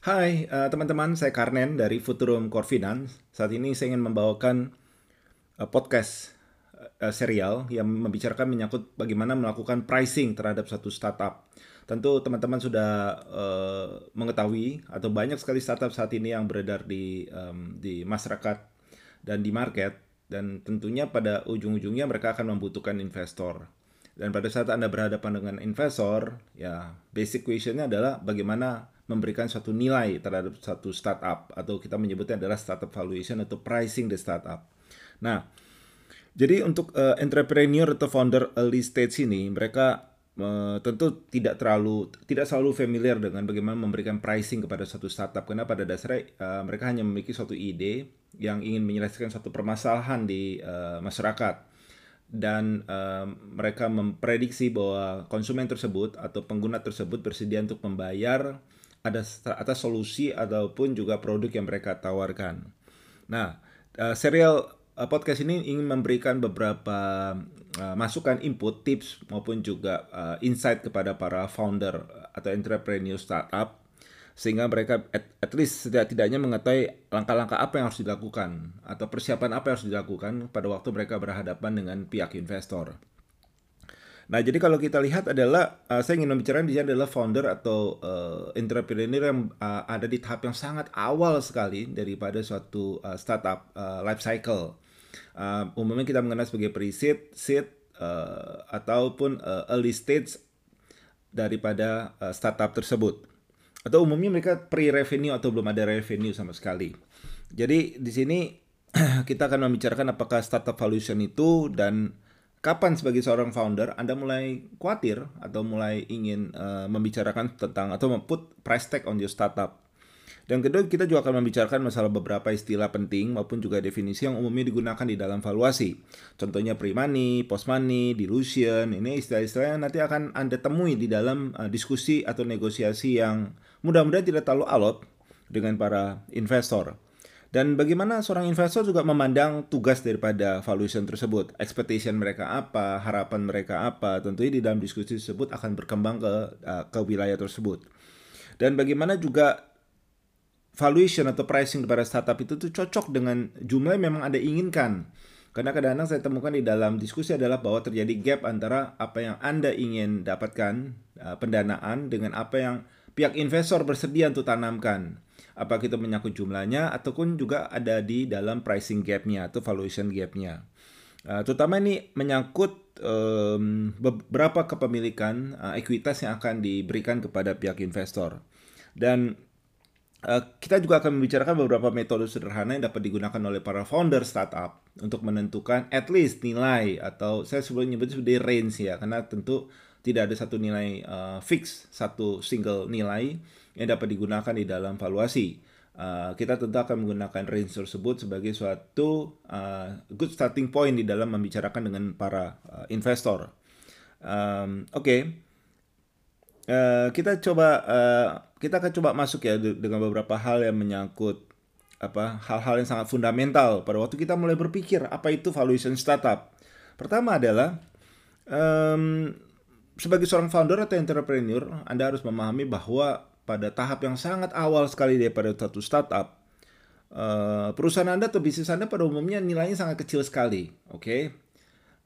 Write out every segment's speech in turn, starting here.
Hai uh, teman-teman, saya Karnen dari Futurum Core Finance. Saat ini saya ingin membawakan uh, podcast uh, serial yang membicarakan menyangkut bagaimana melakukan pricing terhadap satu startup. Tentu teman-teman sudah uh, mengetahui atau banyak sekali startup saat ini yang beredar di di masyarakat dan di market dan tentunya pada ujung-ujungnya mereka akan membutuhkan investor. Dan pada saat Anda berhadapan dengan investor, ya basic questionnya adalah bagaimana memberikan suatu nilai terhadap satu startup atau kita menyebutnya adalah startup valuation atau pricing the startup. Nah, jadi untuk uh, entrepreneur atau founder early stage ini mereka uh, tentu tidak terlalu tidak selalu familiar dengan bagaimana memberikan pricing kepada satu startup karena pada dasarnya uh, mereka hanya memiliki suatu ide yang ingin menyelesaikan satu permasalahan di uh, masyarakat dan uh, mereka memprediksi bahwa konsumen tersebut atau pengguna tersebut bersedia untuk membayar ada atas solusi ataupun juga produk yang mereka tawarkan. Nah, uh, serial uh, podcast ini ingin memberikan beberapa uh, masukan input, tips maupun juga insight kepada para founder atau entrepreneur startup sehingga mereka at, at least setidak-tidaknya mengetahui langkah-langkah apa yang harus dilakukan atau persiapan apa yang harus dilakukan pada waktu mereka berhadapan dengan pihak investor. Nah, jadi kalau kita lihat adalah uh, saya ingin membicarakan di sini adalah founder atau uh, entrepreneur yang uh, ada di tahap yang sangat awal sekali daripada suatu uh, startup uh, life cycle. Uh, umumnya kita mengenal sebagai pre-seed, seed, uh, ataupun uh, early stage daripada uh, startup tersebut. Atau umumnya mereka pre-revenue atau belum ada revenue sama sekali. Jadi di sini kita akan membicarakan apakah startup valuation itu dan kapan sebagai seorang founder Anda mulai khawatir atau mulai ingin uh, membicarakan tentang atau put price tag on your startup. Dan kedua, kita juga akan membicarakan masalah beberapa istilah penting maupun juga definisi yang umumnya digunakan di dalam valuasi. Contohnya pre-money, post-money, dilution, ini istilah-istilah yang nanti akan Anda temui di dalam uh, diskusi atau negosiasi yang mudah-mudahan tidak terlalu alot dengan para investor. Dan bagaimana seorang investor juga memandang tugas daripada valuation tersebut, expectation mereka apa, harapan mereka apa, tentunya di dalam diskusi tersebut akan berkembang ke uh, ke wilayah tersebut. Dan bagaimana juga valuation atau pricing kepada startup itu tuh cocok dengan jumlah yang memang Anda inginkan. Karena kadang-kadang saya temukan di dalam diskusi adalah bahwa terjadi gap antara apa yang Anda ingin dapatkan uh, pendanaan dengan apa yang pihak investor bersedia untuk tanamkan apa kita menyangkut jumlahnya ataupun juga ada di dalam pricing gapnya atau valuation gapnya. Uh, terutama ini menyangkut um, beberapa kepemilikan uh, ekuitas yang akan diberikan kepada pihak investor. Dan uh, kita juga akan membicarakan beberapa metode sederhana yang dapat digunakan oleh para founder startup untuk menentukan at least nilai atau saya sebelum nyebut sebagai range ya karena tentu tidak ada satu nilai uh, fix satu single nilai yang dapat digunakan di dalam valuasi. Uh, kita tentu akan menggunakan range tersebut sebagai suatu uh, good starting point di dalam membicarakan dengan para uh, investor. Um, Oke, okay. uh, kita coba uh, kita akan coba masuk ya dengan beberapa hal yang menyangkut apa hal-hal yang sangat fundamental pada waktu kita mulai berpikir apa itu valuation startup. Pertama adalah um, sebagai seorang founder atau entrepreneur, Anda harus memahami bahwa pada tahap yang sangat awal sekali daripada satu startup, uh, perusahaan Anda atau bisnis Anda pada umumnya nilainya sangat kecil sekali, oke? Okay?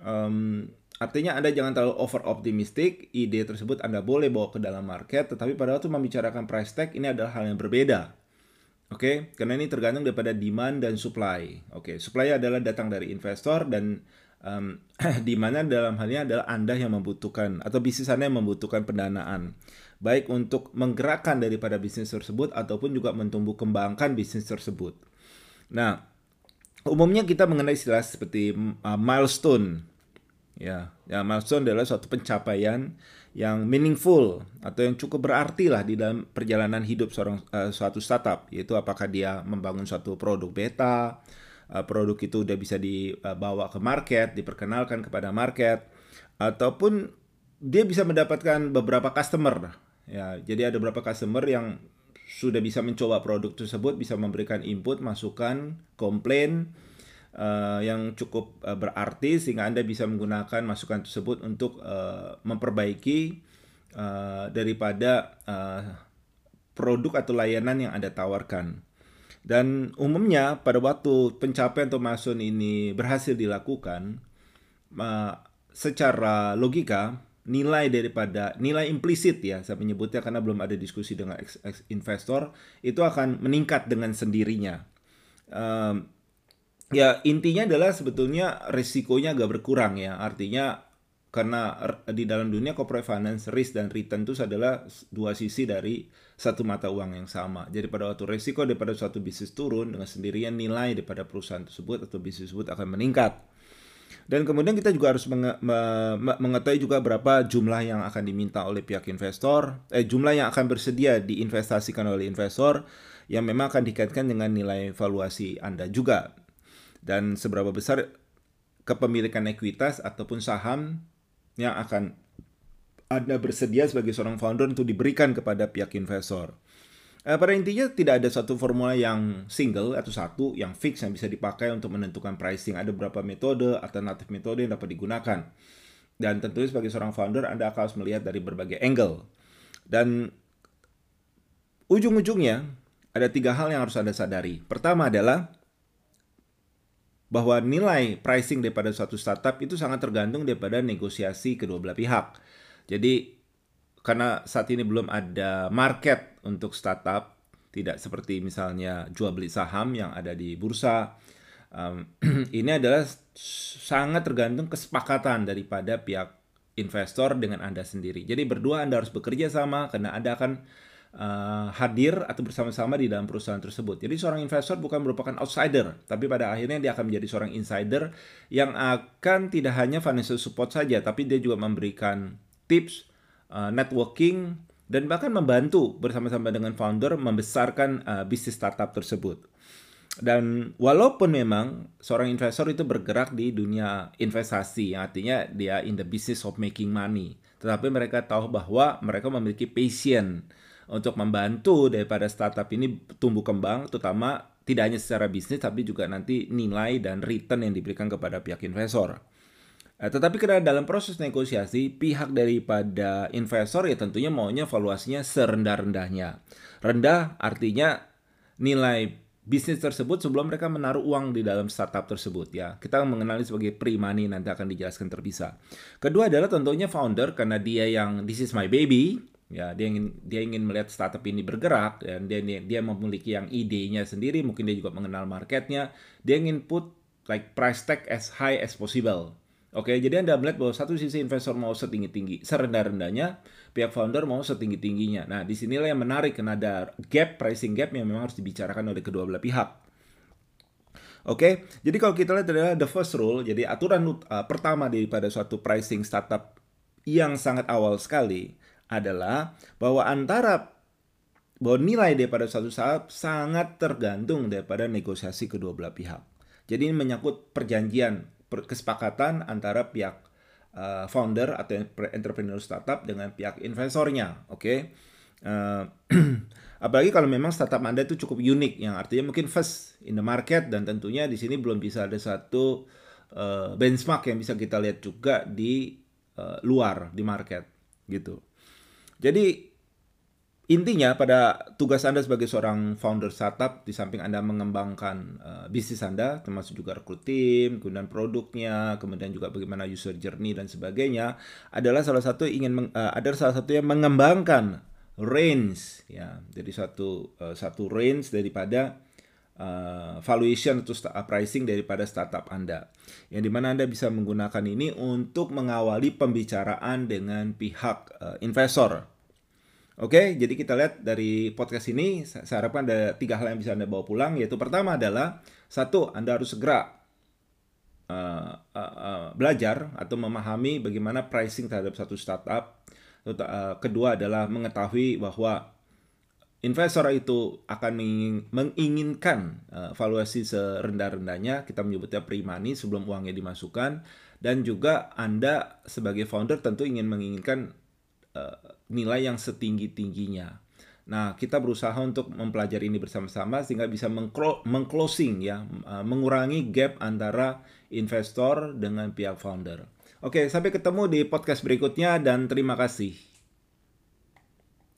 Um, artinya Anda jangan terlalu over optimistic, ide tersebut Anda boleh bawa ke dalam market, tetapi pada waktu membicarakan price tag ini adalah hal yang berbeda. Oke, okay? karena ini tergantung daripada demand dan supply. Oke, okay? supply adalah datang dari investor dan um, di mana dalam hal ini adalah Anda yang membutuhkan atau bisnis Anda yang membutuhkan pendanaan baik untuk menggerakkan daripada bisnis tersebut ataupun juga mentumbuh kembangkan bisnis tersebut. Nah, umumnya kita mengenai istilah seperti uh, milestone. Ya, ya milestone adalah suatu pencapaian yang meaningful atau yang cukup berarti lah di dalam perjalanan hidup seorang uh, suatu startup, yaitu apakah dia membangun suatu produk beta, uh, produk itu udah bisa dibawa ke market, diperkenalkan kepada market, ataupun dia bisa mendapatkan beberapa customer. Ya, jadi ada beberapa customer yang sudah bisa mencoba produk tersebut, bisa memberikan input, masukan, komplain uh, yang cukup uh, berarti sehingga Anda bisa menggunakan masukan tersebut untuk uh, memperbaiki uh, daripada uh, produk atau layanan yang Anda tawarkan. Dan umumnya pada waktu pencapaian atau ini berhasil dilakukan, secara logika nilai daripada nilai implisit ya saya menyebutnya karena belum ada diskusi dengan investor itu akan meningkat dengan sendirinya. Ya intinya adalah sebetulnya risikonya agak berkurang ya artinya karena di dalam dunia corporate finance risk dan return itu adalah dua sisi dari satu mata uang yang sama. Jadi pada waktu risiko daripada suatu bisnis turun dengan sendirian nilai daripada perusahaan tersebut atau bisnis tersebut akan meningkat. Dan kemudian kita juga harus menge mengetahui juga berapa jumlah yang akan diminta oleh pihak investor, eh jumlah yang akan bersedia diinvestasikan oleh investor yang memang akan dikaitkan dengan nilai valuasi Anda juga. Dan seberapa besar kepemilikan ekuitas ataupun saham yang akan Anda bersedia sebagai seorang founder untuk diberikan kepada pihak investor. Eh, pada intinya tidak ada satu formula yang single atau satu yang fix yang bisa dipakai untuk menentukan pricing. Ada beberapa metode, alternatif metode yang dapat digunakan. Dan tentunya sebagai seorang founder Anda akan harus melihat dari berbagai angle. Dan ujung-ujungnya ada tiga hal yang harus Anda sadari. Pertama adalah bahwa nilai pricing daripada suatu startup itu sangat tergantung daripada negosiasi kedua belah pihak. Jadi karena saat ini belum ada market untuk startup, tidak seperti misalnya jual beli saham yang ada di bursa. Um, ini adalah sangat tergantung kesepakatan daripada pihak investor dengan Anda sendiri. Jadi berdua Anda harus bekerja sama karena Anda akan uh, hadir atau bersama-sama di dalam perusahaan tersebut. Jadi seorang investor bukan merupakan outsider, tapi pada akhirnya dia akan menjadi seorang insider yang akan tidak hanya financial support saja, tapi dia juga memberikan tips, uh, networking, dan bahkan membantu bersama-sama dengan founder membesarkan uh, bisnis startup tersebut. Dan walaupun memang seorang investor itu bergerak di dunia investasi, artinya dia in the business of making money, tetapi mereka tahu bahwa mereka memiliki passion untuk membantu daripada startup ini tumbuh kembang, terutama tidak hanya secara bisnis tapi juga nanti nilai dan return yang diberikan kepada pihak investor. Eh, tetapi karena dalam proses negosiasi, pihak daripada investor ya tentunya maunya valuasinya serendah-rendahnya. Rendah artinya nilai bisnis tersebut sebelum mereka menaruh uang di dalam startup tersebut ya. Kita mengenali sebagai pre-money nanti akan dijelaskan terpisah. Kedua adalah tentunya founder karena dia yang this is my baby ya dia ingin dia ingin melihat startup ini bergerak dan dia dia memiliki yang idenya sendiri mungkin dia juga mengenal marketnya dia ingin put like price tag as high as possible Oke, jadi Anda melihat bahwa satu sisi investor mau setinggi-tinggi, serendah-rendahnya, pihak founder mau setinggi-tingginya. Nah, di sinilah yang menarik, karena ada gap, pricing gap yang memang harus dibicarakan oleh kedua belah pihak. Oke, jadi kalau kita lihat adalah the first rule, jadi aturan uh, pertama daripada suatu pricing startup yang sangat awal sekali adalah bahwa antara bahwa nilai daripada suatu startup sangat tergantung daripada negosiasi kedua belah pihak. Jadi ini menyangkut perjanjian kesepakatan antara pihak uh, founder atau entrepreneur startup dengan pihak investornya, oke? Okay? Eh, apalagi kalau memang startup Anda itu cukup unik, yang artinya mungkin first in the market dan tentunya di sini belum bisa ada satu uh, benchmark yang bisa kita lihat juga di luar di market, gitu. Jadi Intinya pada tugas Anda sebagai seorang founder startup di samping Anda mengembangkan uh, bisnis Anda termasuk juga rekrut tim, kemudian produknya, kemudian juga bagaimana user journey dan sebagainya adalah salah satu ingin meng, uh, adalah salah satu yang mengembangkan range ya. Jadi satu uh, satu range daripada uh, valuation atau pricing daripada startup Anda. Yang di mana Anda bisa menggunakan ini untuk mengawali pembicaraan dengan pihak uh, investor Oke, jadi kita lihat dari podcast ini, saya harapkan ada tiga hal yang bisa Anda bawa pulang, yaitu pertama adalah, satu, Anda harus segera uh, uh, uh, belajar atau memahami bagaimana pricing terhadap satu startup. Kedua adalah mengetahui bahwa investor itu akan menginginkan valuasi serendah-rendahnya, kita menyebutnya pre-money sebelum uangnya dimasukkan, dan juga Anda sebagai founder tentu ingin menginginkan uh, nilai yang setinggi-tingginya. Nah, kita berusaha untuk mempelajari ini bersama-sama sehingga bisa mengclosing ya, uh, mengurangi gap antara investor dengan pihak founder. Oke, sampai ketemu di podcast berikutnya dan terima kasih.